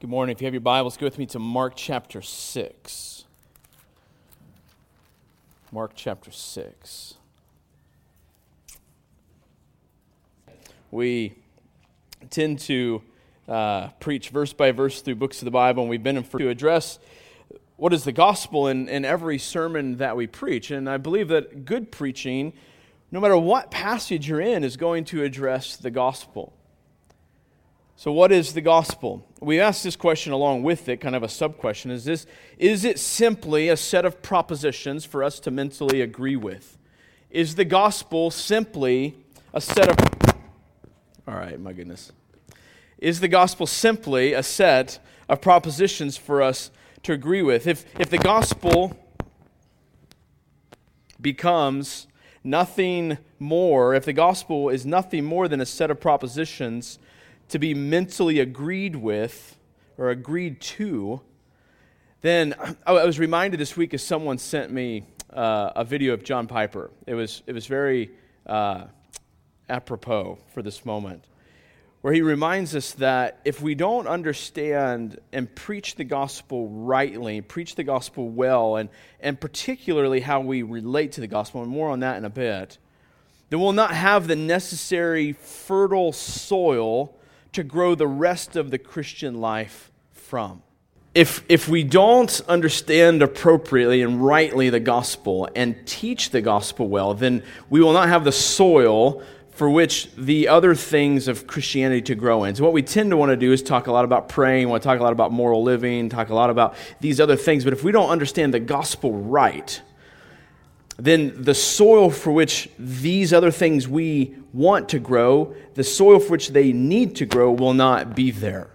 Good morning. If you have your Bibles, go with me to Mark chapter 6. Mark chapter 6. We tend to uh, preach verse by verse through books of the Bible, and we've been in for, to address what is the gospel in, in every sermon that we preach. And I believe that good preaching, no matter what passage you're in, is going to address the gospel. So, what is the gospel? We asked this question along with it, kind of a sub question. Is, this, is it simply a set of propositions for us to mentally agree with? Is the gospel simply a set of. All right, my goodness. Is the gospel simply a set of propositions for us to agree with? If, if the gospel becomes nothing more, if the gospel is nothing more than a set of propositions, to be mentally agreed with or agreed to, then I was reminded this week as someone sent me uh, a video of John Piper. It was, it was very uh, apropos for this moment, where he reminds us that if we don't understand and preach the gospel rightly, preach the gospel well, and, and particularly how we relate to the gospel, and more on that in a bit, then we'll not have the necessary fertile soil to grow the rest of the Christian life from. If, if we don't understand appropriately and rightly the gospel and teach the gospel well, then we will not have the soil for which the other things of Christianity to grow in. So, what we tend to want to do is talk a lot about praying, we want to talk a lot about moral living, talk a lot about these other things. But if we don't understand the gospel right, then the soil for which these other things we want to grow, the soil for which they need to grow, will not be there.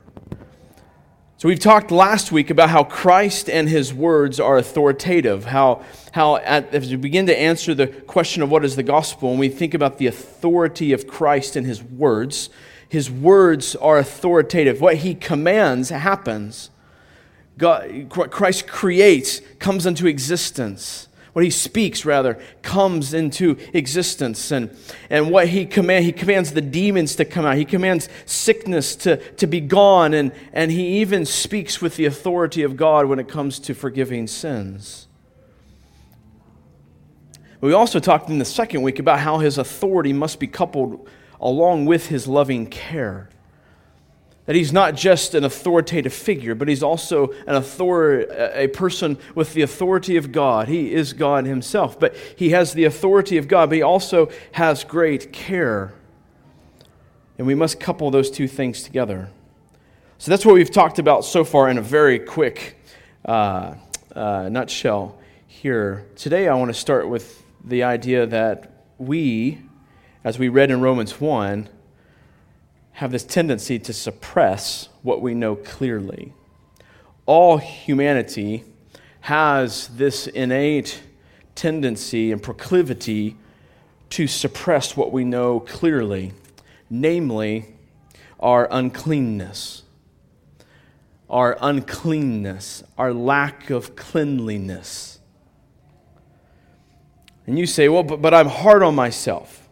So, we've talked last week about how Christ and his words are authoritative, how, how at, as we begin to answer the question of what is the gospel, and we think about the authority of Christ and his words, his words are authoritative. What he commands happens. God, Christ creates, comes into existence what he speaks rather comes into existence. And, and what he commands he commands the demons to come out. He commands sickness to, to be gone. And, and he even speaks with the authority of god when it comes to forgiving sins. We also talked in the second week about how his authority must be coupled along with his loving care that he's not just an authoritative figure, but he's also an author- a person with the authority of God. He is God himself, but he has the authority of God, but he also has great care. And we must couple those two things together. So that's what we've talked about so far in a very quick uh, uh, nutshell here. Today, I want to start with the idea that we, as we read in Romans 1, have this tendency to suppress what we know clearly. All humanity has this innate tendency and proclivity to suppress what we know clearly, namely our uncleanness. Our uncleanness, our lack of cleanliness. And you say, well, but, but I'm hard on myself.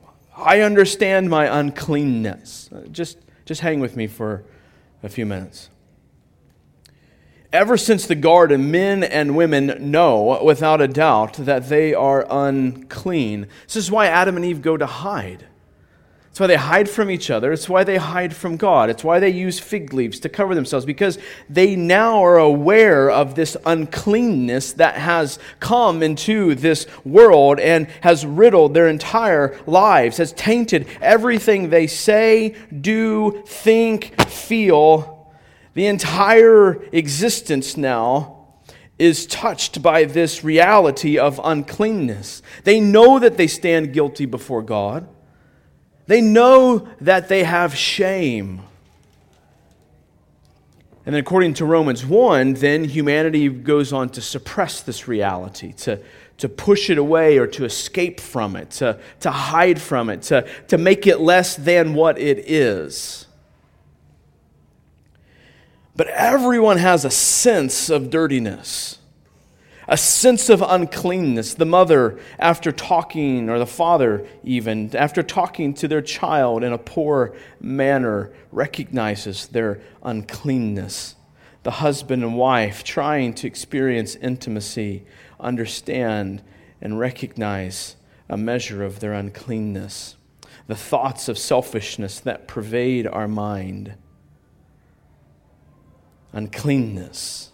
I understand my uncleanness. Uh, just, just hang with me for a few minutes. Ever since the garden, men and women know without a doubt that they are unclean. This is why Adam and Eve go to hide. It's why they hide from each other. It's why they hide from God. It's why they use fig leaves to cover themselves because they now are aware of this uncleanness that has come into this world and has riddled their entire lives, has tainted everything they say, do, think, feel. The entire existence now is touched by this reality of uncleanness. They know that they stand guilty before God. They know that they have shame. And then, according to Romans 1, then humanity goes on to suppress this reality, to, to push it away or to escape from it, to, to hide from it, to, to make it less than what it is. But everyone has a sense of dirtiness a sense of uncleanness. The mother, after talking, or the father even, after talking to their child in a poor manner, recognizes their uncleanness. the husband and wife trying to experience intimacy, understand, and recognize a measure of their uncleanness, the thoughts of selfishness that pervade our mind, uncleanness.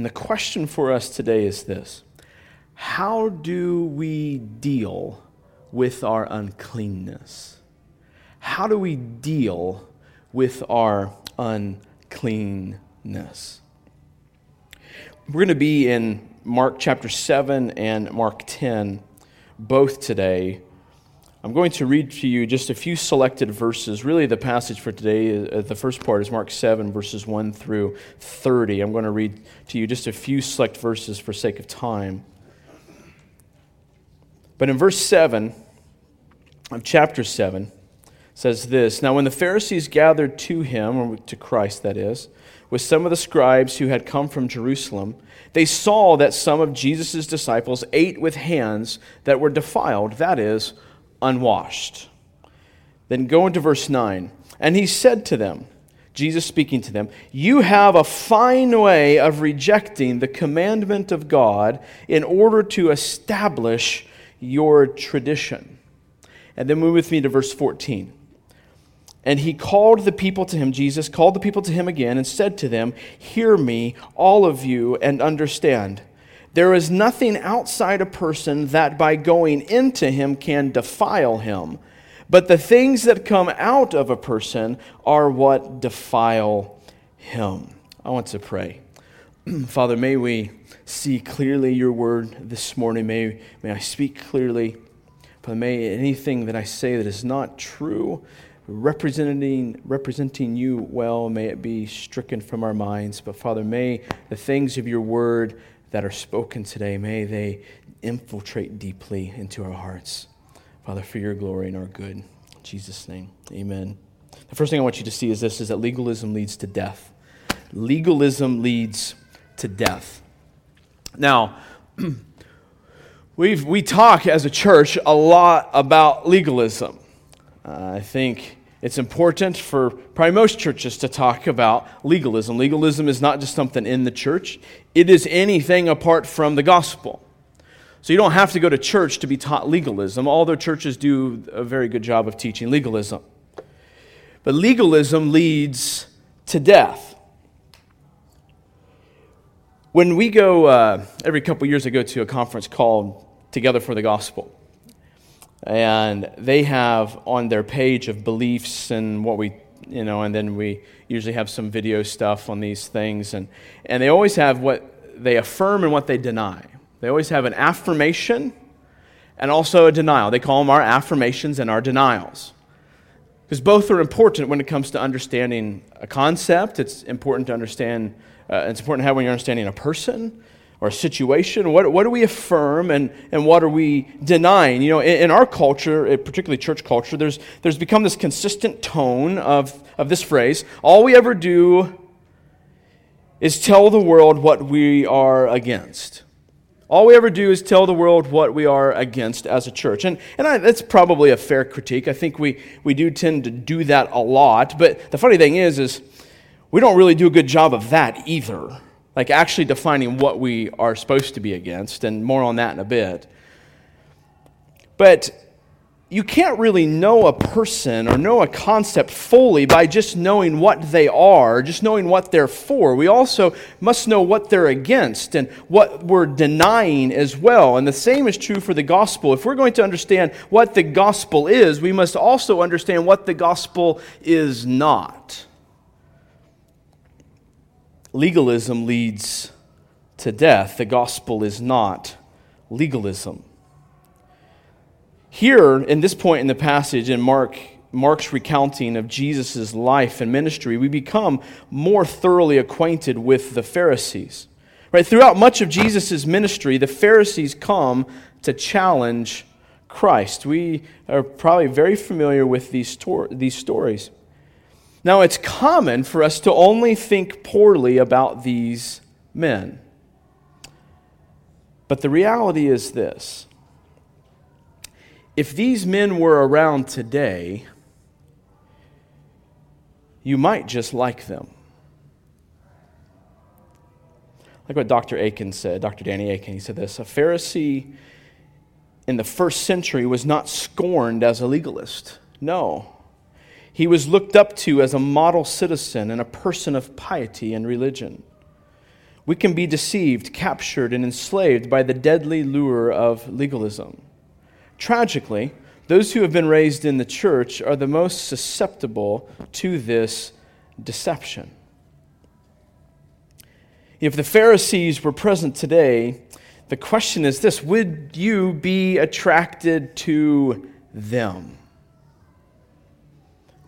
And the question for us today is this How do we deal with our uncleanness? How do we deal with our uncleanness? We're going to be in Mark chapter 7 and Mark 10 both today. I'm going to read to you just a few selected verses. Really, the passage for today, uh, the first part is Mark 7, verses 1 through 30. I'm going to read to you just a few select verses for sake of time. But in verse 7 of chapter 7, says this Now, when the Pharisees gathered to him, or to Christ, that is, with some of the scribes who had come from Jerusalem, they saw that some of Jesus' disciples ate with hands that were defiled, that is, unwashed. Then go into verse 9. And he said to them, Jesus speaking to them, You have a fine way of rejecting the commandment of God in order to establish your tradition. And then move with me to verse 14. And he called the people to him, Jesus called the people to him again and said to them, Hear me, all of you, and understand. There is nothing outside a person that by going into him can defile him. But the things that come out of a person are what defile him. I want to pray. Father, may we see clearly your word this morning. May, may I speak clearly. But may anything that I say that is not true, representing, representing you well, may it be stricken from our minds. But Father, may the things of your word that are spoken today, may they infiltrate deeply into our hearts. Father, for your glory and our good. In Jesus' name, amen. The first thing I want you to see is this is that legalism leads to death. Legalism leads to death. Now, we we talk as a church a lot about legalism. Uh, I think it's important for probably most churches to talk about legalism. Legalism is not just something in the church, it is anything apart from the gospel. So you don't have to go to church to be taught legalism, although churches do a very good job of teaching legalism. But legalism leads to death. When we go, uh, every couple years, I go to a conference called Together for the Gospel. And they have on their page of beliefs and what we, you know, and then we usually have some video stuff on these things. And, and they always have what they affirm and what they deny. They always have an affirmation and also a denial. They call them our affirmations and our denials. Because both are important when it comes to understanding a concept. It's important to understand, uh, it's important to have when you're understanding a person or situation? What, what do we affirm and, and what are we denying? You know, in, in, our culture, eh, particularly church culture, there's, there's become this consistent tone of, of this phrase all we ever do is tell the world what we are against. All we ever do is tell the world what we are against as a church. And, and I, that's probably a fair critique. I think we, we do tend to do that a lot. But the funny thing is, is we don't really do a good job of that either like actually defining what we are supposed to be against, and more on that in a bit. But you can't really know a person or know a concept fully by just knowing what they are, just knowing what they're for. We also must know what they're against and what we're denying as well. And the same is true for the gospel. If we're going to understand what the gospel is, we must also understand what the gospel is not legalism leads to death. The gospel is not legalism. Here, in this point in the passage, in Mark, Mark's recounting of Jesus' life and ministry, we become more thoroughly acquainted with the Pharisees. Right? Throughout much of Jesus' ministry, the Pharisees come to challenge Christ. We are probably very familiar with these, sto- these stories. Now, it's common for us to only think poorly about these men. But the reality is this if these men were around today, you might just like them. Like what Dr. Akin said, Dr. Danny Akin, he said this A Pharisee in the first century was not scorned as a legalist. No. He was looked up to as a model citizen and a person of piety and religion. We can be deceived, captured, and enslaved by the deadly lure of legalism. Tragically, those who have been raised in the church are the most susceptible to this deception. If the Pharisees were present today, the question is this Would you be attracted to them?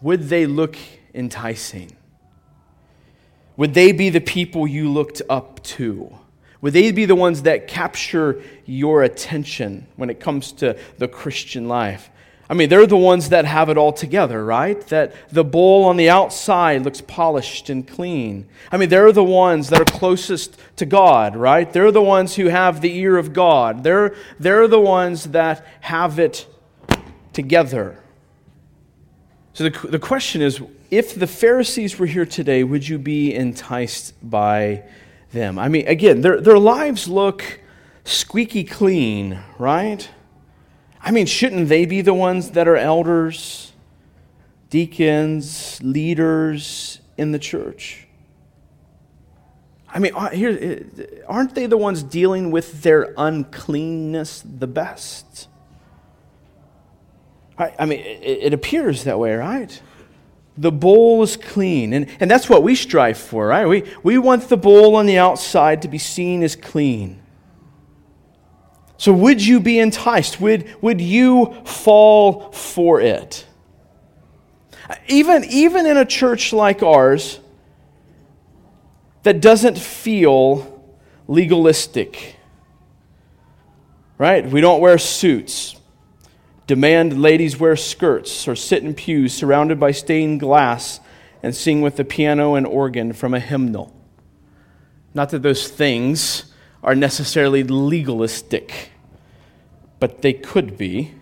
Would they look enticing? Would they be the people you looked up to? Would they be the ones that capture your attention when it comes to the Christian life? I mean, they're the ones that have it all together, right? That the bowl on the outside looks polished and clean. I mean, they're the ones that are closest to God, right? They're the ones who have the ear of God. They're, they're the ones that have it together. So the, the question is if the Pharisees were here today, would you be enticed by them? I mean, again, their, their lives look squeaky clean, right? I mean, shouldn't they be the ones that are elders, deacons, leaders in the church? I mean, uh, here, uh, aren't they the ones dealing with their uncleanness the best? I, mean, it appears that way, right? The bowl is clean. And, and that's what we strive for, right? We, we want the bowl on the outside to be seen as clean. So, would you be enticed? Would, would you fall for it? Even, even in a church like ours that doesn't feel legalistic, right? We don't wear suits demand ladies wear skirts or sit in pews surrounded by stained glass and sing with the piano and organ from a hymnal. Not that those things are necessarily legalistic, but they could be.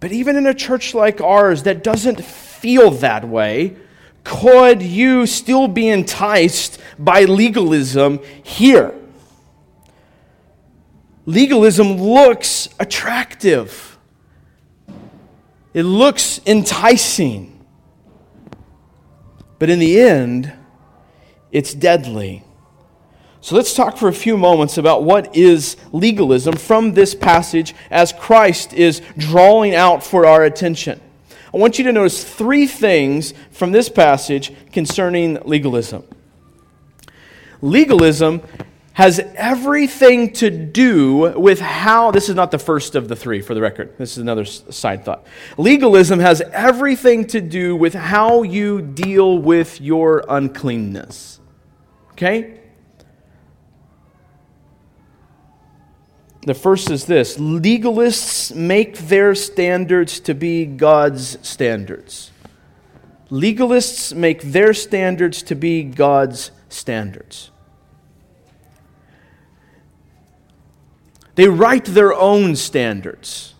But even in a church like ours that doesn't feel that way, could you still be enticed by legalism here? Legalism looks attractive. It looks enticing. But in the end, it's deadly. So let's talk for a few moments about what is legalism from this passage as Christ is drawing out for our attention. I want you to notice three things from this passage concerning legalism. Legalism has everything to do with how, this is not the first of the three for the record, this is another side thought. Legalism has everything to do with how you deal with your uncleanness. Okay? The first is this legalists make their standards to be God's standards. Legalists make their standards to be God's standards. They write their own standards.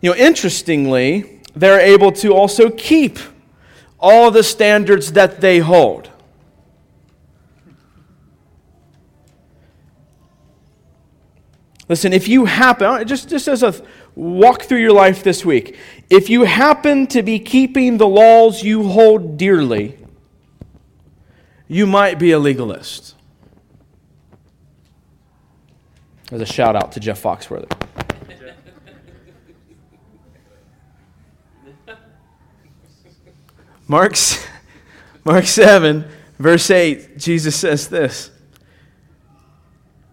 You know, interestingly, they're able to also keep all the standards that they hold. Listen, if you happen, uh, just, just as a walk through your life this week, if you happen to be keeping the laws you hold dearly, you might be a legalist. As a shout out to Jeff Foxworthy. Mark's, Mark 7, verse 8, Jesus says this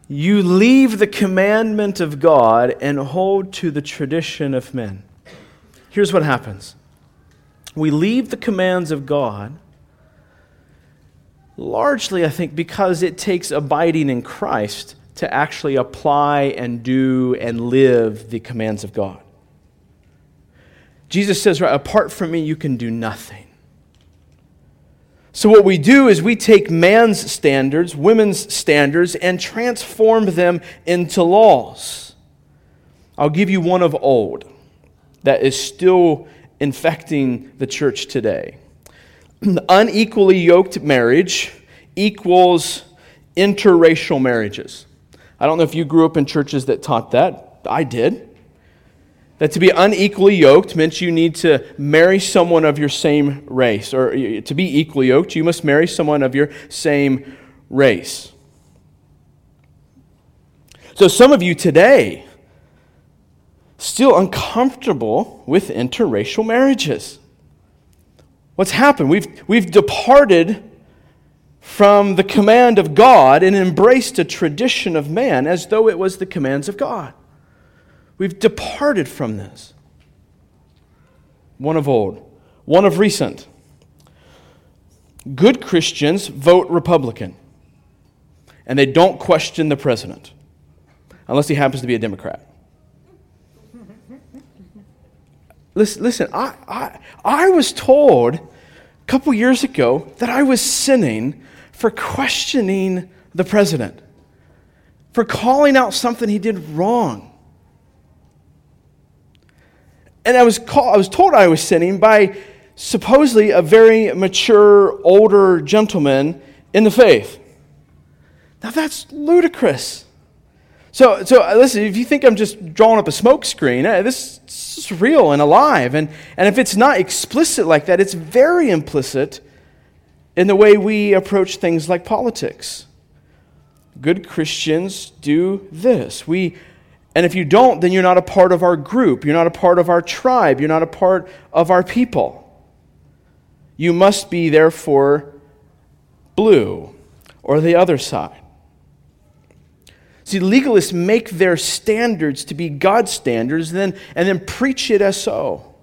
You leave the commandment of God and hold to the tradition of men. Here's what happens we leave the commands of God largely, I think, because it takes abiding in Christ to actually apply and do and live the commands of God. Jesus says, right, apart from me, you can do nothing. So, what we do is we take man's standards, women's standards, and transform them into laws. I'll give you one of old that is still infecting the church today. Unequally yoked marriage equals interracial marriages. I don't know if you grew up in churches that taught that. I did. That to be unequally yoked meant you need to marry someone of your same race. Or to be equally yoked, you must marry someone of your same race. So some of you today still uncomfortable with interracial marriages. What's happened? We've, we've departed from the command of God and embraced a tradition of man as though it was the commands of God. We've departed from this. One of old, one of recent. Good Christians vote Republican, and they don't question the president, unless he happens to be a Democrat. Listen, listen I, I, I was told a couple years ago that I was sinning for questioning the president, for calling out something he did wrong. And I was, call, I was told I was sinning by supposedly a very mature, older gentleman in the faith. Now that's ludicrous. So, so uh, listen, if you think I'm just drawing up a smokescreen, uh, this, this is real and alive. And, and if it's not explicit like that, it's very implicit in the way we approach things like politics. Good Christians do this. We, and if you don't, then you're not a part of our group. You're not a part of our tribe. You're not a part of our people. You must be, therefore, blue or the other side. See, legalists make their standards to be God's standards and then, and then preach it as so.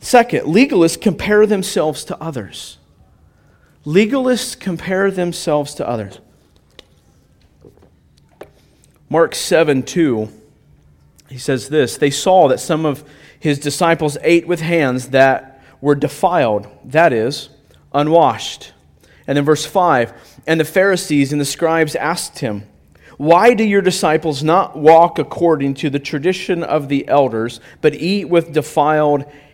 Second, legalists compare themselves to others. Legalists compare themselves to others. Mark 7 2, he says this They saw that some of his disciples ate with hands that were defiled, that is, unwashed. And then verse 5 And the Pharisees and the scribes asked him, Why do your disciples not walk according to the tradition of the elders, but eat with defiled hands.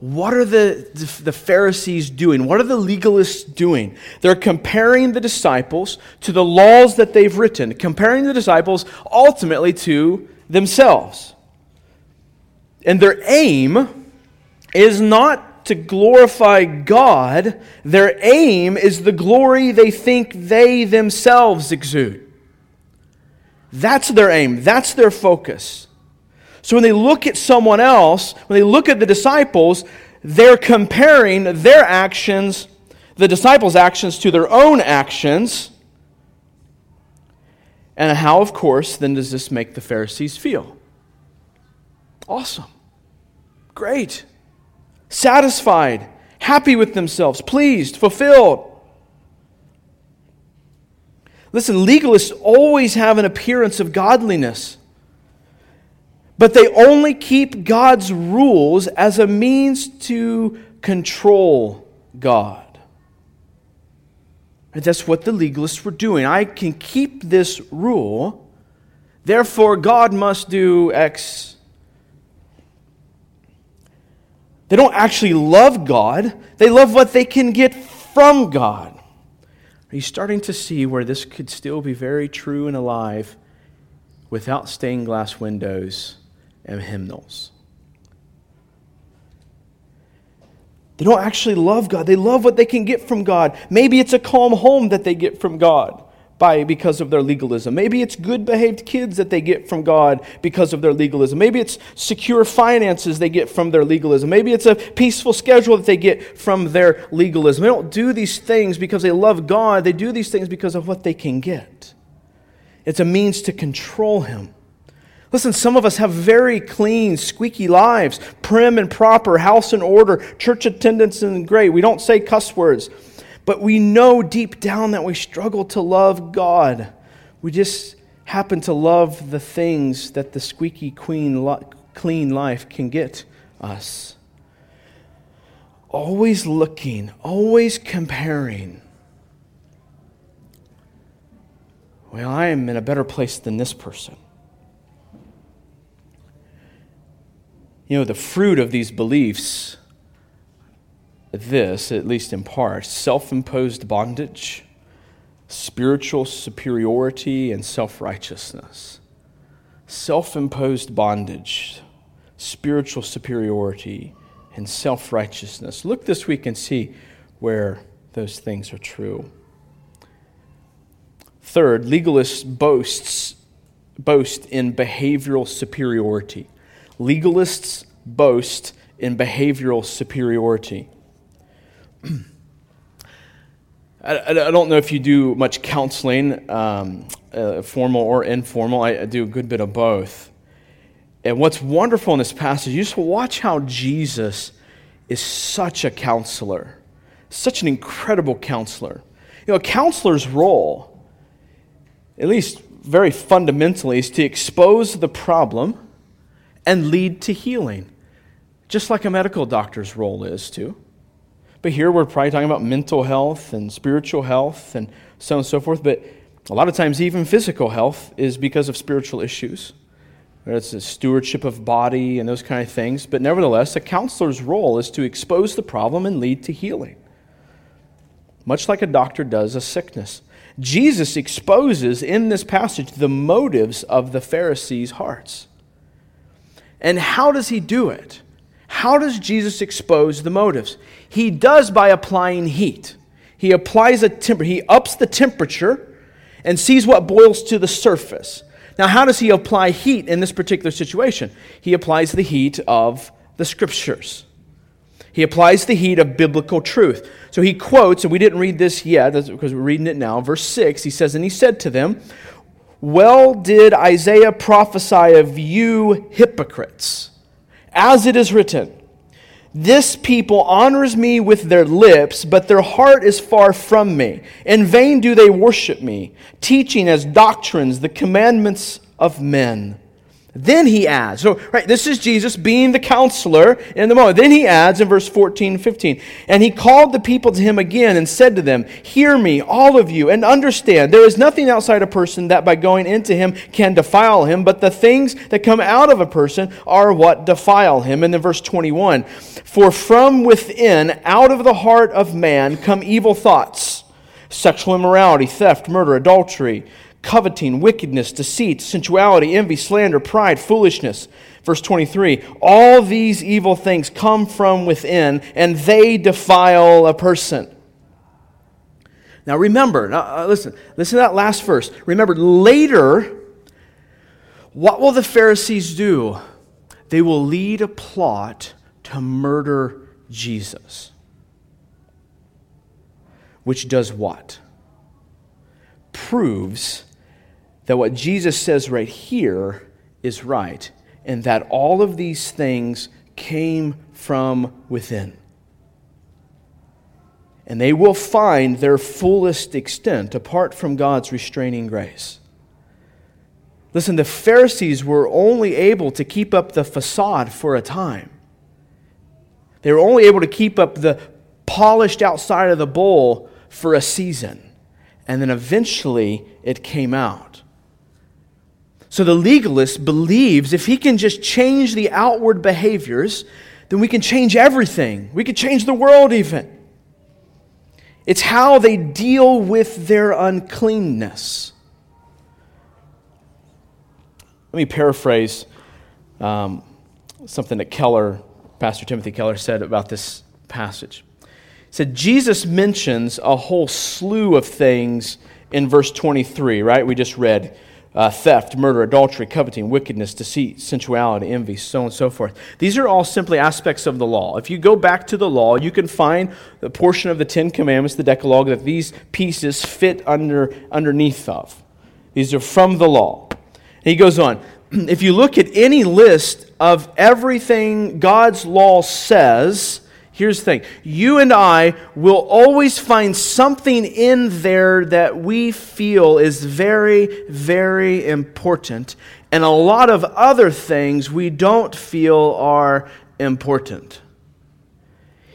What are the, the Pharisees doing? What are the legalists doing? They're comparing the disciples to the laws that they've written, comparing the disciples ultimately to themselves. And their aim is not to glorify God, their aim is the glory they think they themselves exude. That's their aim, that's their focus. So when they look at someone else, when they look at the disciples, they're comparing their actions, the disciples' actions, to their own actions. And how, of course, then does this make the Pharisees feel? Awesome. Great. Satisfied. Happy with themselves. Pleased. Fulfilled. Listen, legalists always have an appearance of godliness. But they only keep God's rules as a means to control God. And that's what the legalists were doing. I can keep this rule, therefore, God must do X. They don't actually love God, they love what they can get from God. Are you starting to see where this could still be very true and alive without stained glass windows? And hymnals. They don't actually love God. They love what they can get from God. Maybe it's a calm home that they get from God by because of their legalism. Maybe it's good behaved kids that they get from God because of their legalism. Maybe it's secure finances they get from their legalism. Maybe it's a peaceful schedule that they get from their legalism. They don't do these things because they love God. They do these things because of what they can get. It's a means to control him. Listen, some of us have very clean, squeaky lives, prim and proper, house in order, church attendance in great. We don't say cuss words, but we know deep down that we struggle to love God. We just happen to love the things that the squeaky queen, clean life can get us. Always looking, always comparing. Well, I am in a better place than this person. You know, the fruit of these beliefs this, at least in part self imposed bondage, spiritual superiority, and self righteousness. Self imposed bondage, spiritual superiority, and self righteousness. Look this week and see where those things are true. Third, legalists boasts, boast in behavioral superiority. Legalists boast in behavioral superiority. I, don't know if you do much counseling, um, uh, formal or informal. I, I do a good bit of both. And what's wonderful in this passage, you just watch how Jesus is such a counselor, such an incredible counselor. You know, a counselor's role, at least very fundamentally, is to expose the problem and lead to healing, just like a medical doctor's role is too. But here we're probably talking about mental health and spiritual health and so on and so forth. But a lot of times, even physical health is because of spiritual issues. It's a stewardship of body and those kind of things. But nevertheless, a counselor's role is to expose the problem and lead to healing, much like a doctor does a sickness. Jesus exposes in this passage the motives of the Pharisees' hearts. And how does he do it? How does Jesus expose the motives? He does by applying heat. He applies a temper, he ups the temperature and sees what boils to the surface. Now, how does he apply heat in this particular situation? He applies the heat of the scriptures. He applies the heat of biblical truth. So he quotes, and we didn't read this yet because we're reading it now. Verse 6, he says, And he said to them, Well did Isaiah prophesy of you hypocrites, as it is written, this people honors me with their lips, but their heart is far from me. In vain do they worship me, teaching as doctrines the commandments of men. Then he adds, so, right, this is Jesus being the counselor in the moment. Then he adds in verse 14 and 15, and he called the people to him again and said to them, Hear me, all of you, and understand, there is nothing outside a person that by going into him can defile him, but the things that come out of a person are what defile him. And then verse 21, For from within, out of the heart of man, come evil thoughts, sexual immorality, theft, murder, adultery coveting, wickedness, deceit, sensuality, envy, slander, pride, foolishness. Verse 23 All these evil things come from within, and they defile a person. Now remember, now, uh, listen, listen to that last verse. Remember, later, what will the Pharisees do? They will lead a plot to murder Jesus. Which does what? Proves that what Jesus says right here is right, and that all of these things came from within. And they will find their fullest extent apart from God's restraining grace. Listen, the Pharisees were only able to keep up the facade for a time. They were only able to keep up the polished outside of the bowl for a season. And then eventually it came out. So the legalist believes if he can just change the outward behaviors, then we can change everything. We can change the world even. It's how they deal with their uncleanness. Let me paraphrase um, something that Keller, Pastor Timothy Keller, said about this passage. He said, Jesus mentions a whole slew of things in verse 23, right? We just read uh, theft, murder, adultery, coveting, wickedness, deceit, sensuality, envy, so on and so forth. These are all simply aspects of the law. If you go back to the law, you can find the portion of the Ten Commandments, the Decalogue, that these pieces fit under, underneath of. These are from the law. And he goes on. If you look at any list of everything God's law says, Here's the thing you and I will always find something in there that we feel is very, very important, and a lot of other things we don't feel are important.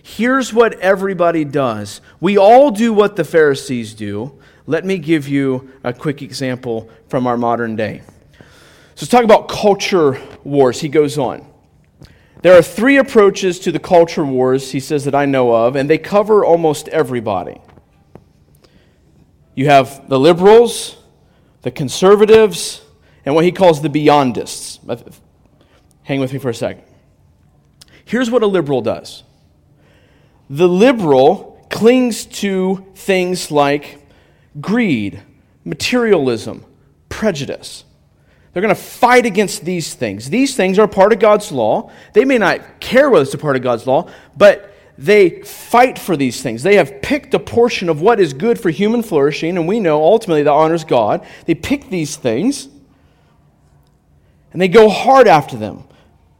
Here's what everybody does we all do what the Pharisees do. Let me give you a quick example from our modern day. So let's talk about culture wars. He goes on. There are three approaches to the culture wars, he says, that I know of, and they cover almost everybody. You have the liberals, the conservatives, and what he calls the beyondists. Hang with me for a second. Here's what a liberal does the liberal clings to things like greed, materialism, prejudice. They're going to fight against these things. These things are part of God's law. They may not care whether it's a part of God's law, but they fight for these things. They have picked a portion of what is good for human flourishing, and we know ultimately that honors God. They pick these things and they go hard after them.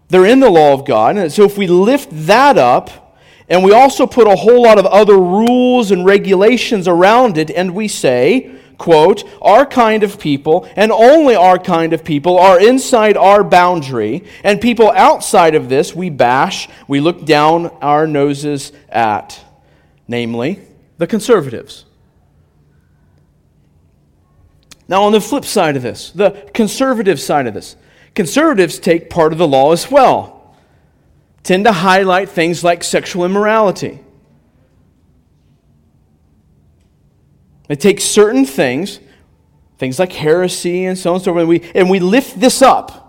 They're in the law of God. And so if we lift that up, and we also put a whole lot of other rules and regulations around it, and we say, quote, our kind of people, and only our kind of people, are inside our boundary, and people outside of this we bash, we look down our noses at, namely the conservatives. Now, on the flip side of this, the conservative side of this, conservatives take part of the law as well, tend to highlight things like sexual immorality They take certain things, things like heresy and so on and so forth, and we, and we lift this up.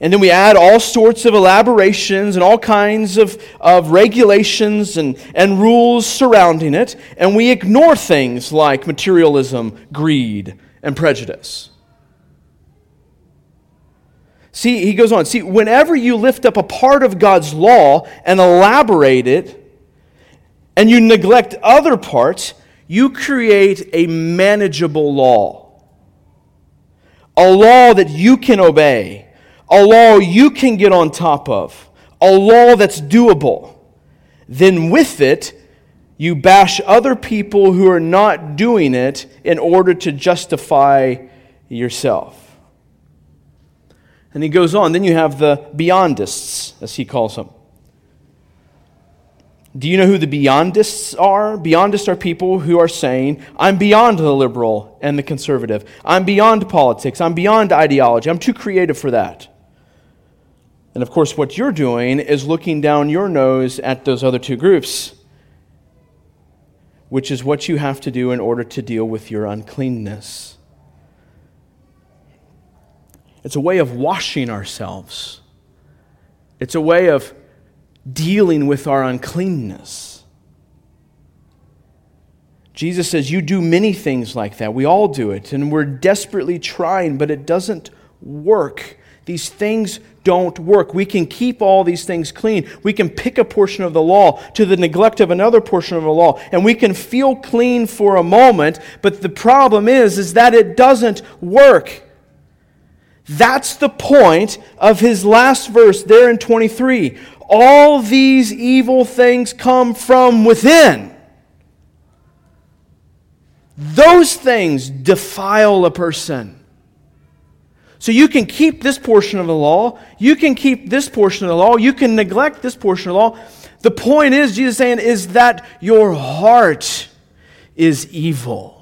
And then we add all sorts of elaborations and all kinds of, of regulations and, and rules surrounding it, and we ignore things like materialism, greed, and prejudice. See, he goes on. See, whenever you lift up a part of God's law and elaborate it, and you neglect other parts, you create a manageable law, a law that you can obey, a law you can get on top of, a law that's doable. Then with it, you bash other people who are not doing it in order to justify yourself. And he goes on. Then you have the beyondists, as he calls them. Do you know who the beyondists are? Beyondists are people who are saying, I'm beyond the liberal and the conservative. I'm beyond politics. I'm beyond ideology. I'm too creative for that. And of course, what you're doing is looking down your nose at those other two groups, which is what you have to do in order to deal with your uncleanness. It's a way of washing ourselves, it's a way of dealing with our uncleanness. Jesus says, You do many things like that. We all do it, and we're desperately trying, but it doesn't work. These things don't work. We can keep all these things clean. We can pick a portion of the law to the neglect of another portion of the law, and we can feel clean for a moment, but the problem is, is that it doesn't work. That's the point of his last verse there in 23 all these evil things come from within. Those things defile a person. So you can keep this portion of the law, you can keep this portion of the law, you can neglect this portion of the law. The point is, Jesus saying, is that your heart is evil.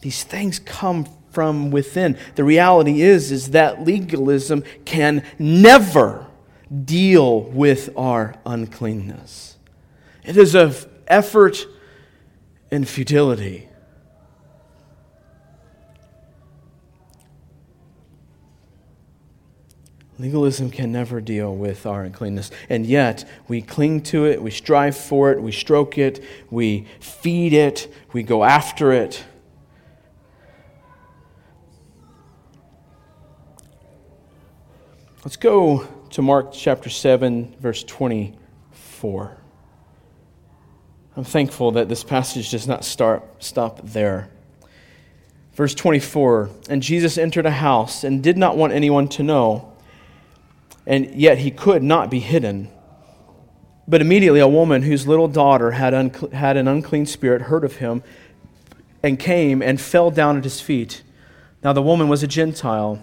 These things come from within. The reality is is that legalism can never deal with our uncleanness. It is of effort and futility. Legalism can never deal with our uncleanness. And yet, we cling to it, we strive for it, we stroke it, we feed it, we go after it. Let's go to Mark chapter 7, verse 24. I'm thankful that this passage does not start, stop there. Verse 24 And Jesus entered a house and did not want anyone to know, and yet he could not be hidden. But immediately a woman whose little daughter had, had an unclean spirit heard of him and came and fell down at his feet. Now the woman was a Gentile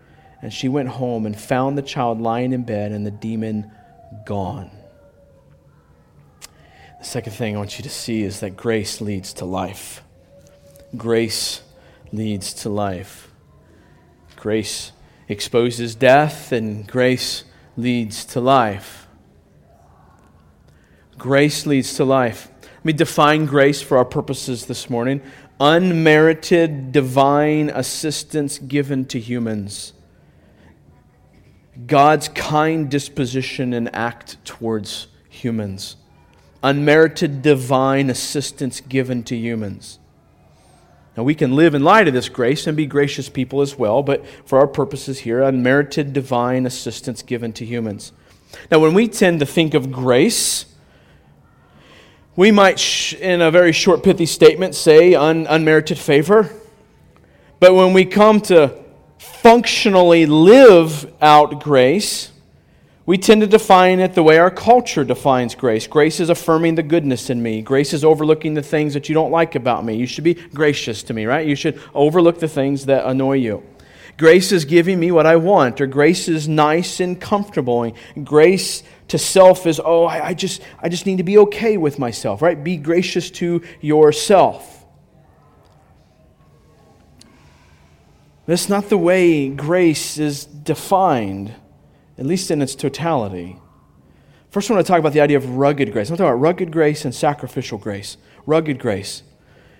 And she went home and found the child lying in bed and the demon gone. The second thing I want you to see is that grace leads to life. Grace leads to life. Grace exposes death, and grace leads to life. Grace leads to life. Let me define grace for our purposes this morning unmerited divine assistance given to humans. God's kind disposition and act towards humans. Unmerited divine assistance given to humans. Now, we can live in light of this grace and be gracious people as well, but for our purposes here, unmerited divine assistance given to humans. Now, when we tend to think of grace, we might, sh- in a very short, pithy statement, say un- unmerited favor. But when we come to functionally live out grace, we tend to define it the way our culture defines grace. Grace is affirming the goodness in me. Grace is overlooking the things that you don't like about me. You should be gracious to me, right? You should overlook the things that annoy you. Grace is giving me what I want, or grace is nice and comfortable. Grace to self is, oh, I, I, just, I just need to be okay with myself, right? Be gracious to yourself. That's not the way grace is defined at least in its totality. First, I want to talk about the idea of rugged grace. I want to talk about rugged grace and sacrificial grace. Rugged grace.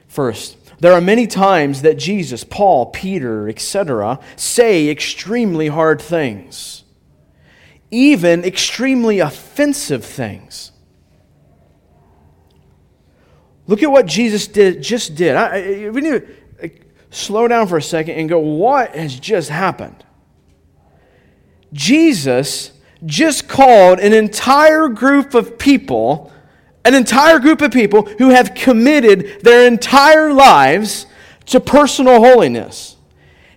First, there are many times that Jesus, Paul, Peter, etc., say extremely hard things, even extremely offensive things. Look at what Jesus did, just did. I, we need to slow down for a second and go, what has just happened? Jesus just called an entire group of people, an entire group of people who have committed their entire lives to personal holiness.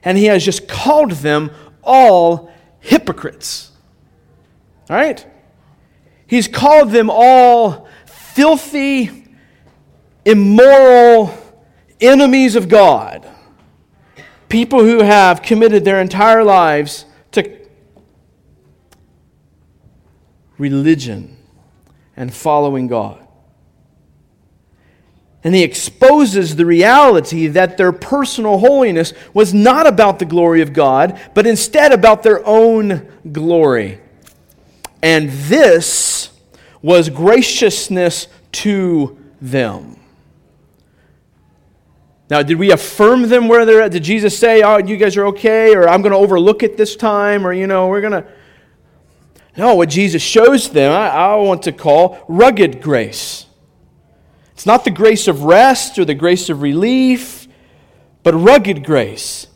And he has just called them all hypocrites. All right? He's called them all filthy, immoral enemies of God. People who have committed their entire lives to religion and following God. And he exposes the reality that their personal holiness was not about the glory of God, but instead about their own glory. And this was graciousness to them. Now, did we affirm them where they're at? Did Jesus say, Oh, you guys are okay, or I'm going to overlook it this time, or, you know, we're going to. No, what Jesus shows them, I, I want to call rugged grace. It's not the grace of rest or the grace of relief, but rugged grace.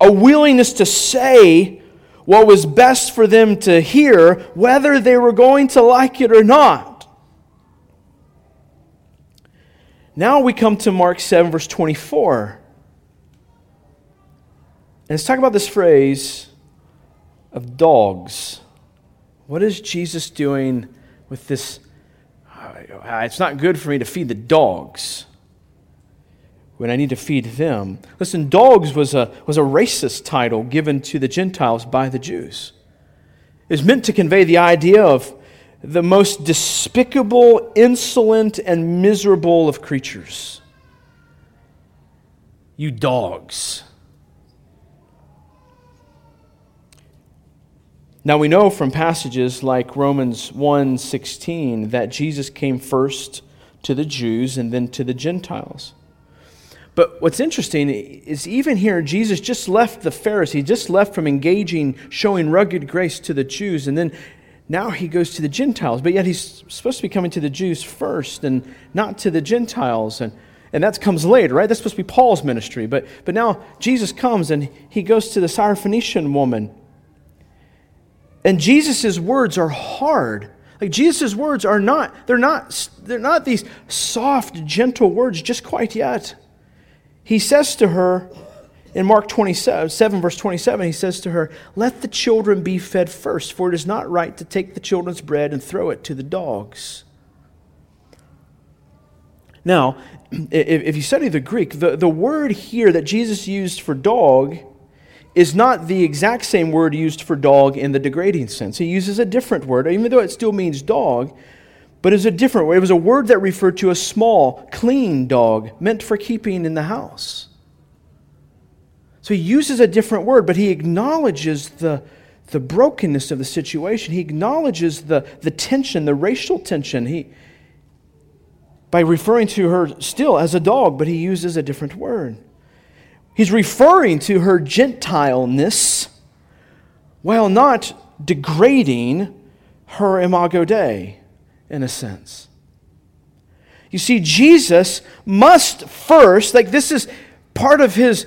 A willingness to say what was best for them to hear, whether they were going to like it or not. Now we come to Mark 7, verse 24. And let's talk about this phrase of dogs. What is Jesus doing with this? Uh, it's not good for me to feed the dogs when I need to feed them. Listen, dogs was a, was a racist title given to the Gentiles by the Jews. It was meant to convey the idea of the most despicable, insolent, and miserable of creatures. You dogs. Now we know from passages like Romans 1:16 that Jesus came first to the Jews and then to the Gentiles. But what's interesting is even here Jesus just left the Pharisees, just left from engaging showing rugged grace to the Jews and then now he goes to the Gentiles, but yet he's supposed to be coming to the Jews first and not to the Gentiles and and that comes later, right? That's supposed to be Paul's ministry. But, but now Jesus comes and he goes to the Syrophoenician woman and Jesus' words are hard. Like Jesus' words are not, they're not, they're not these soft, gentle words just quite yet. He says to her, in Mark 27, 7, verse 27, he says to her, Let the children be fed first, for it is not right to take the children's bread and throw it to the dogs. Now, if you study the Greek, the, the word here that Jesus used for dog is not the exact same word used for dog in the degrading sense. He uses a different word, even though it still means dog, but it's a different word. It was a word that referred to a small, clean dog meant for keeping in the house. So he uses a different word, but he acknowledges the, the brokenness of the situation. He acknowledges the, the tension, the racial tension. He, by referring to her still as a dog, but he uses a different word. He's referring to her Gentileness while not degrading her imago Dei in a sense. You see, Jesus must first, like this is part of his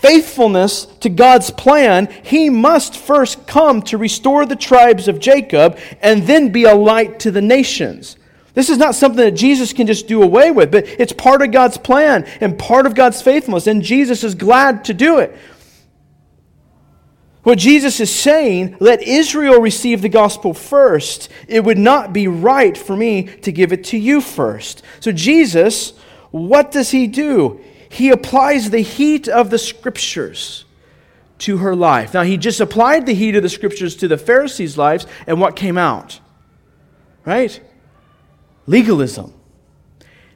faithfulness to God's plan, he must first come to restore the tribes of Jacob and then be a light to the nations. This is not something that Jesus can just do away with, but it's part of God's plan and part of God's faithfulness, and Jesus is glad to do it. What Jesus is saying, let Israel receive the gospel first. It would not be right for me to give it to you first. So, Jesus, what does he do? He applies the heat of the scriptures to her life. Now, he just applied the heat of the scriptures to the Pharisees' lives, and what came out? Right? Legalism.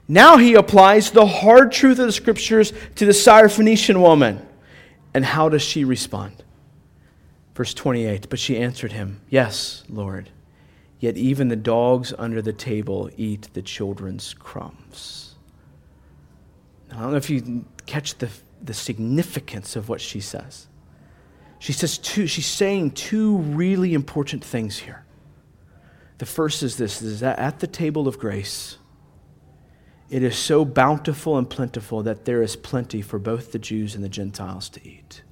Now he applies the hard truth of the scriptures to the Syrophoenician woman. And how does she respond? Verse 28 But she answered him, Yes, Lord, yet even the dogs under the table eat the children's crumbs. I don't know if you catch the, the significance of what she says. She says two, she's saying two really important things here. The first is this is that at the table of grace, it is so bountiful and plentiful that there is plenty for both the Jews and the Gentiles to eat.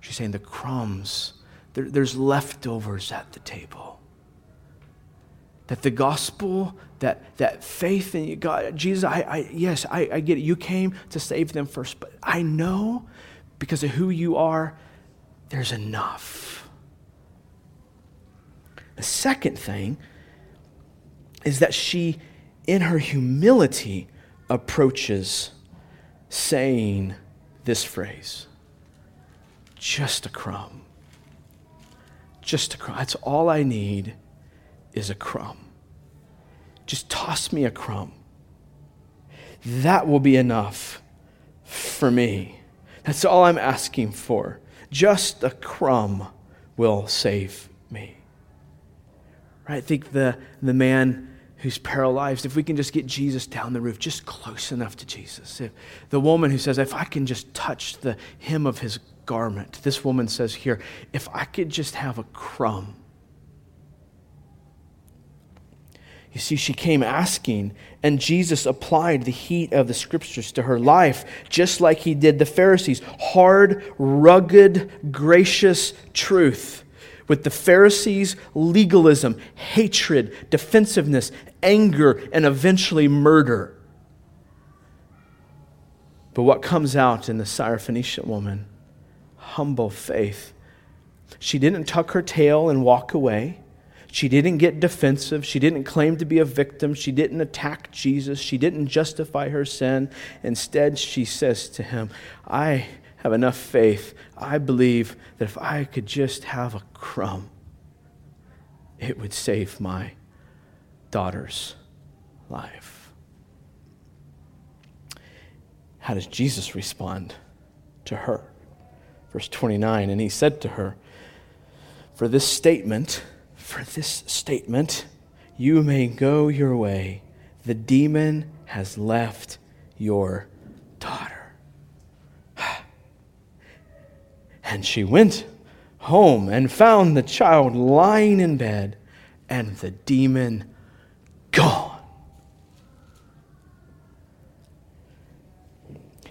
She's saying the crumbs, there, there's leftovers at the table. That the gospel, that, that faith in God, Jesus, I, I yes, I, I get it. You came to save them first, but I know because of who you are, there's enough. The second thing is that she, in her humility, approaches saying this phrase just a crumb. Just a crumb. That's all I need is a crumb. Just toss me a crumb. That will be enough for me. That's all I'm asking for. Just a crumb will save me. Right? Think the, the man who's paralyzed, if we can just get Jesus down the roof, just close enough to Jesus. If the woman who says, if I can just touch the hem of his garment. This woman says here, if I could just have a crumb. You see, she came asking, and Jesus applied the heat of the scriptures to her life, just like he did the Pharisees. Hard, rugged, gracious truth. With the Pharisees, legalism, hatred, defensiveness, anger, and eventually murder. But what comes out in the Syrophoenician woman? humble faith. She didn't tuck her tail and walk away. She didn't get defensive. She didn't claim to be a victim. She didn't attack Jesus. She didn't justify her sin. Instead, she says to him, I have enough faith. I believe that if I could just have a crumb, it would save my daughter's life. How does Jesus respond to her? Verse 29 And he said to her, For this statement, for this statement, you may go your way. The demon has left your daughter. And she went home and found the child lying in bed and the demon gone.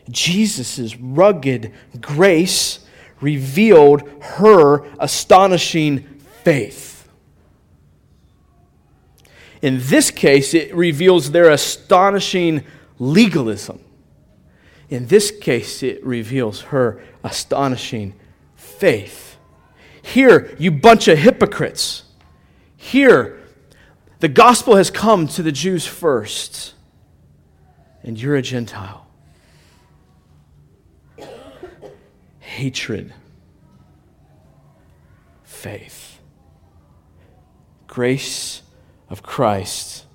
Jesus' rugged grace revealed her astonishing faith. In this case, it reveals their astonishing legalism. In this case, it reveals her astonishing faith. Here, you bunch of hypocrites. Here, the gospel has come to the Jews first, and you're a Gentile. Hatred, faith, grace of Christ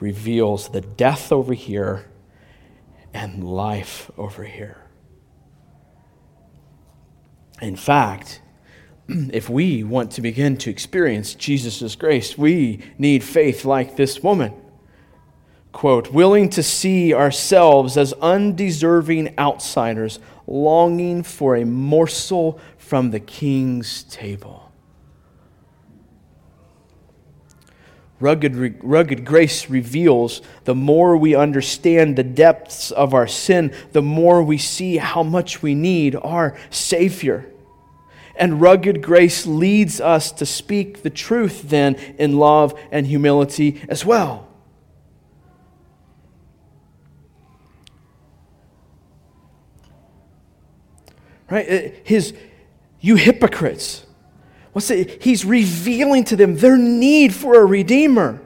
reveals the death over here and life over here. In fact, if we want to begin to experience Jesus' grace, we need faith like this woman. Quote, willing to see ourselves as undeserving outsiders, longing for a morsel from the king's table. Rugged, rugged grace reveals the more we understand the depths of our sin, the more we see how much we need our Savior. And rugged grace leads us to speak the truth then in love and humility as well. Right? Uh, his, you hypocrites. What's it? He's revealing to them their need for a redeemer.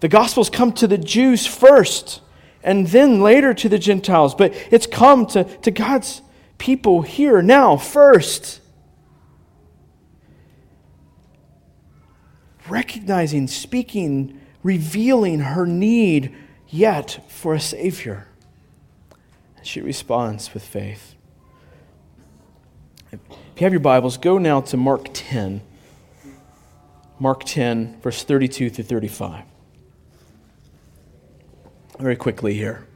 The gospel's come to the Jews first and then later to the Gentiles, but it's come to, to God's people here now first. Recognizing, speaking, revealing her need yet for a Savior. She responds with faith. If you have your Bibles, go now to Mark 10. Mark 10, verse 32 through 35. Very quickly here.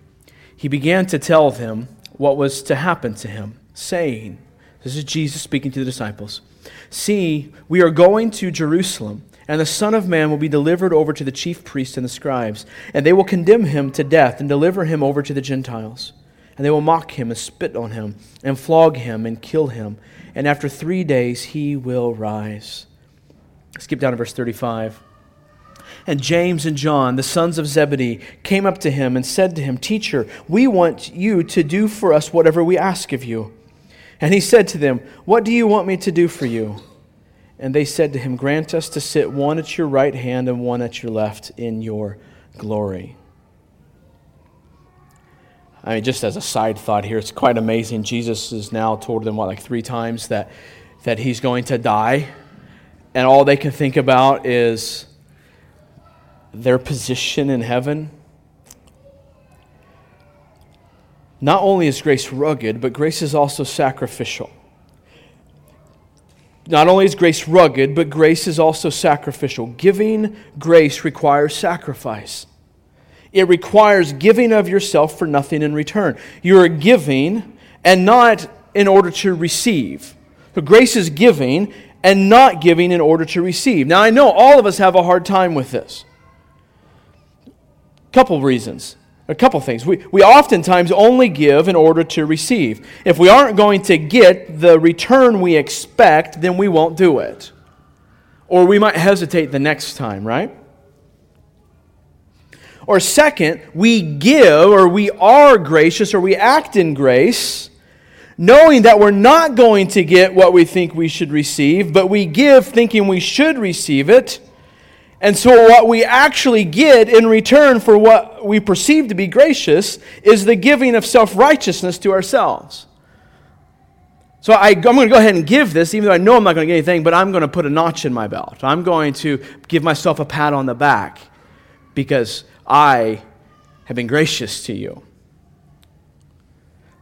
He began to tell them what was to happen to him, saying, This is Jesus speaking to the disciples See, we are going to Jerusalem, and the Son of Man will be delivered over to the chief priests and the scribes, and they will condemn him to death and deliver him over to the Gentiles. And they will mock him and spit on him, and flog him and kill him and after three days he will rise. Skip down to verse 35. And James and John, the sons of Zebedee, came up to him and said to him, Teacher, we want you to do for us whatever we ask of you. And he said to them, What do you want me to do for you? And they said to him, Grant us to sit one at your right hand and one at your left in your glory. I mean, just as a side thought here, it's quite amazing. Jesus has now told them, what, like three times that, that he's going to die. And all they can think about is their position in heaven. Not only is grace rugged, but grace is also sacrificial. Not only is grace rugged, but grace is also sacrificial. Giving grace requires sacrifice. It requires giving of yourself for nothing in return. You are giving and not in order to receive. So grace is giving and not giving in order to receive. Now, I know all of us have a hard time with this. A couple reasons. A couple things. We, we oftentimes only give in order to receive. If we aren't going to get the return we expect, then we won't do it. Or we might hesitate the next time, right? Or second, we give or we are gracious or we act in grace, knowing that we're not going to get what we think we should receive, but we give thinking we should receive it. And so, what we actually get in return for what we perceive to be gracious is the giving of self righteousness to ourselves. So I, am going to go ahead and give this, even though I know I'm not going to get anything, but I'm going to put a notch in my belt. I'm going to give myself a pat on the back because I have been gracious to you.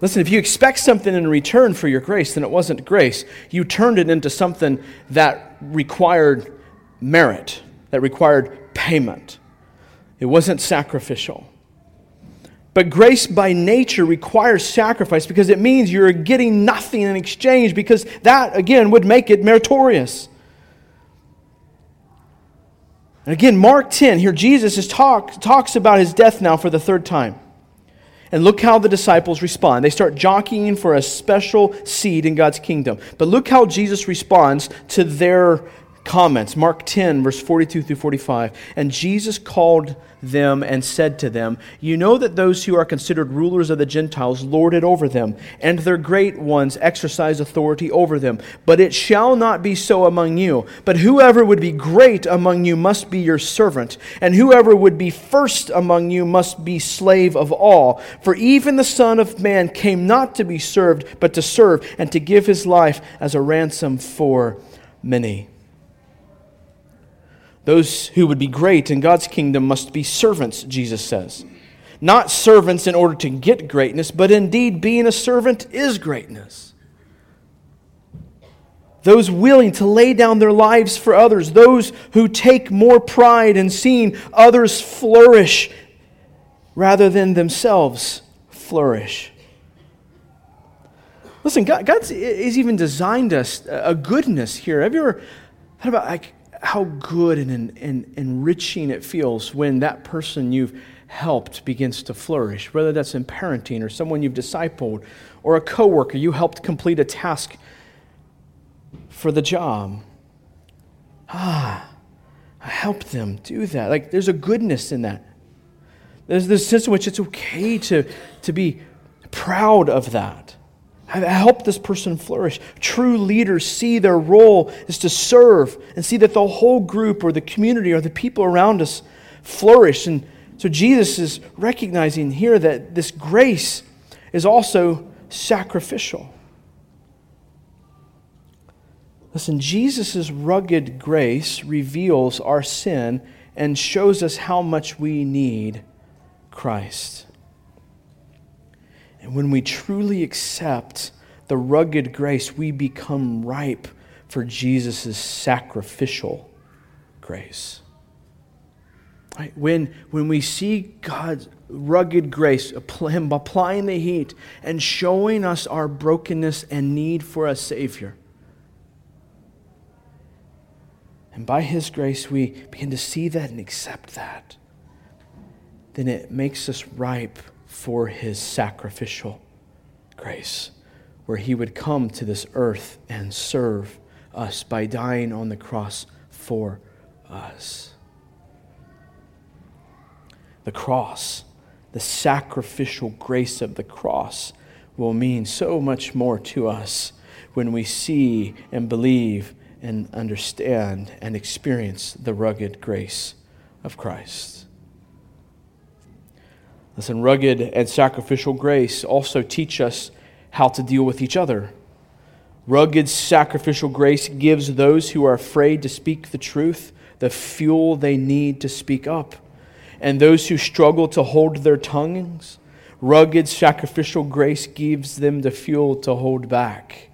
Listen, if you expect something in return for your grace, then it wasn't grace. You turned it into something that required merit, that required payment. It wasn't sacrificial. But grace by nature requires sacrifice because it means you're getting nothing in exchange, because that, again, would make it meritorious. And again, Mark 10, here Jesus is talk, talks about his death now for the third time. And look how the disciples respond. They start jockeying for a special seed in God's kingdom. But look how Jesus responds to their comments. Mark 10, verse 42 through 45. And Jesus called them and said to them, You know that those who are considered rulers of the Gentiles lord it over them, and their great ones exercise authority over them. But it shall not be so among you. But whoever would be great among you must be your servant, and whoever would be first among you must be slave of all. For even the Son of Man came not to be served, but to serve, and to give his life as a ransom for many. Those who would be great in God's kingdom must be servants, Jesus says. Not servants in order to get greatness, but indeed being a servant is greatness. Those willing to lay down their lives for others, those who take more pride in seeing others flourish rather than themselves flourish. Listen, God, God's has even designed us a goodness here. Have you ever thought about like how good and, and enriching it feels when that person you've helped begins to flourish, whether that's in parenting or someone you've discipled or a coworker you helped complete a task for the job. Ah, I helped them do that. Like there's a goodness in that. There's this sense in which it's okay to, to be proud of that. I help this person flourish. True leaders see their role is to serve and see that the whole group or the community or the people around us flourish. And so Jesus is recognizing here that this grace is also sacrificial. Listen, Jesus' rugged grace reveals our sin and shows us how much we need Christ. And when we truly accept the rugged grace, we become ripe for Jesus' sacrificial grace. Right? When, when we see God's rugged grace, Him applying the heat and showing us our brokenness and need for a Savior, and by His grace we begin to see that and accept that, then it makes us ripe for his sacrificial grace, where he would come to this earth and serve us by dying on the cross for us. The cross, the sacrificial grace of the cross, will mean so much more to us when we see and believe and understand and experience the rugged grace of Christ. Listen, rugged and sacrificial grace also teach us how to deal with each other. Rugged sacrificial grace gives those who are afraid to speak the truth the fuel they need to speak up. And those who struggle to hold their tongues, rugged sacrificial grace gives them the fuel to hold back.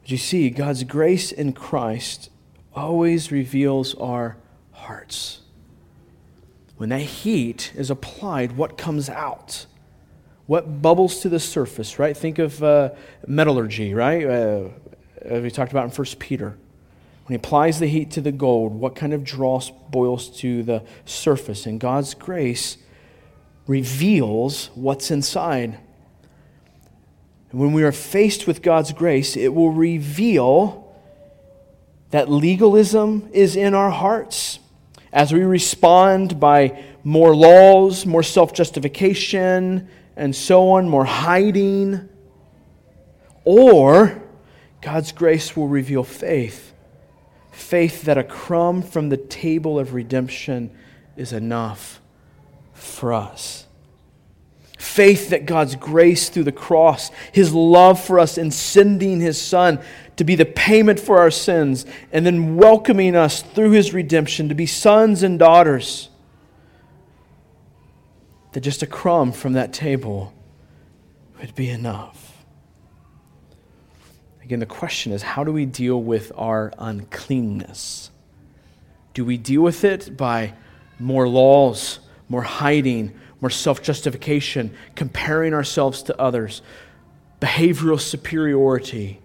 But you see, God's grace in Christ always reveals our hearts when that heat is applied, what comes out? What bubbles to the surface, right? Think of uh, metallurgy, right? Uh, we talked about in 1 Peter. When he applies the heat to the gold, what kind of dross boils to the surface? And God's grace reveals what's inside. And when we are faced with God's grace, it will reveal that legalism is in our hearts as we respond by more laws, more self justification, and so on, more hiding, or God's grace will reveal faith. Faith that a crumb from the table of redemption is enough for us. Faith that God's grace through the cross, His love for us in sending His Son to be the payment for our sins, and then welcoming us through His redemption to be sons and daughters, that just a crumb from that table would be enough. Again, the question is how do we deal with our uncleanness? Do we deal with it by more laws, more hiding, more self justification, comparing ourselves to others, behavioral superiority?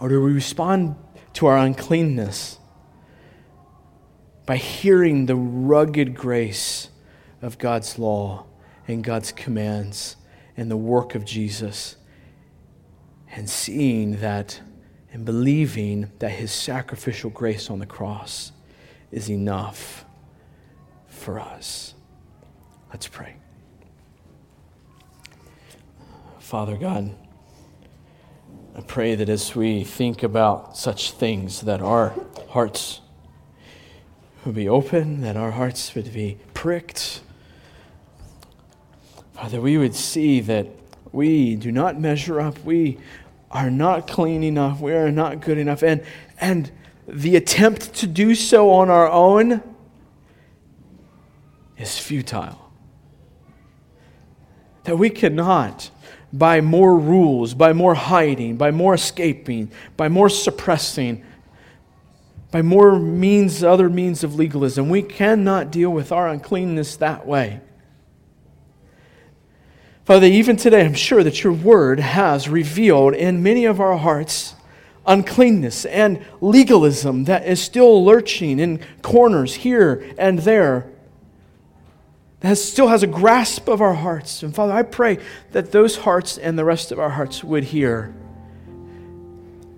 Or do we respond to our uncleanness by hearing the rugged grace of God's law and God's commands and the work of Jesus and seeing that and believing that his sacrificial grace on the cross is enough for us. Let's pray. Father God, I pray that as we think about such things, that our hearts would be open, that our hearts would be pricked. Father, we would see that we do not measure up. We are not clean enough. We are not good enough. And, and the attempt to do so on our own is futile. That we cannot, by more rules, by more hiding, by more escaping, by more suppressing, by more means, other means of legalism, we cannot deal with our uncleanness that way. Father, even today, I'm sure that your word has revealed in many of our hearts uncleanness and legalism that is still lurching in corners here and there, that still has a grasp of our hearts. And Father, I pray that those hearts and the rest of our hearts would hear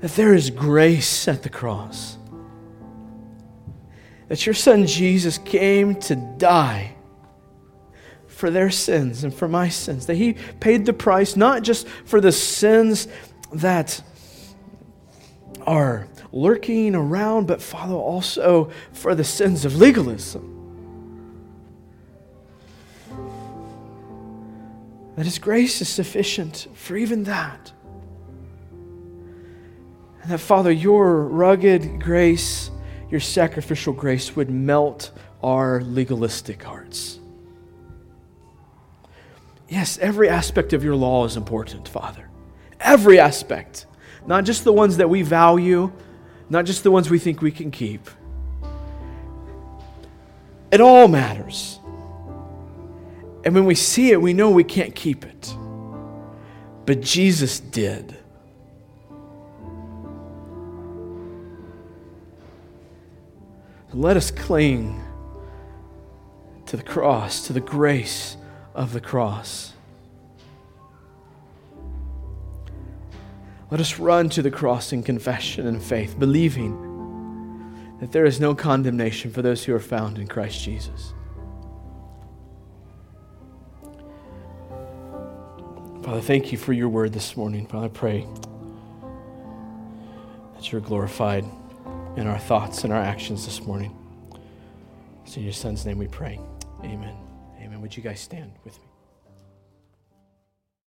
that there is grace at the cross, that your Son Jesus came to die for their sins and for my sins. That He paid the price not just for the sins that are lurking around, but Father, also for the sins of legalism. That His grace is sufficient for even that. And that, Father, your rugged grace, your sacrificial grace would melt our legalistic hearts. Yes, every aspect of your law is important, Father. Every aspect. Not just the ones that we value, not just the ones we think we can keep. It all matters. And when we see it, we know we can't keep it. But Jesus did. Let us cling to the cross, to the grace of the cross. Let us run to the cross in confession and faith, believing that there is no condemnation for those who are found in Christ Jesus. Father, thank you for your word this morning. Father, I pray that you're glorified in our thoughts and our actions this morning. It's in your son's name we pray. Amen. Amen. Would you guys stand with me?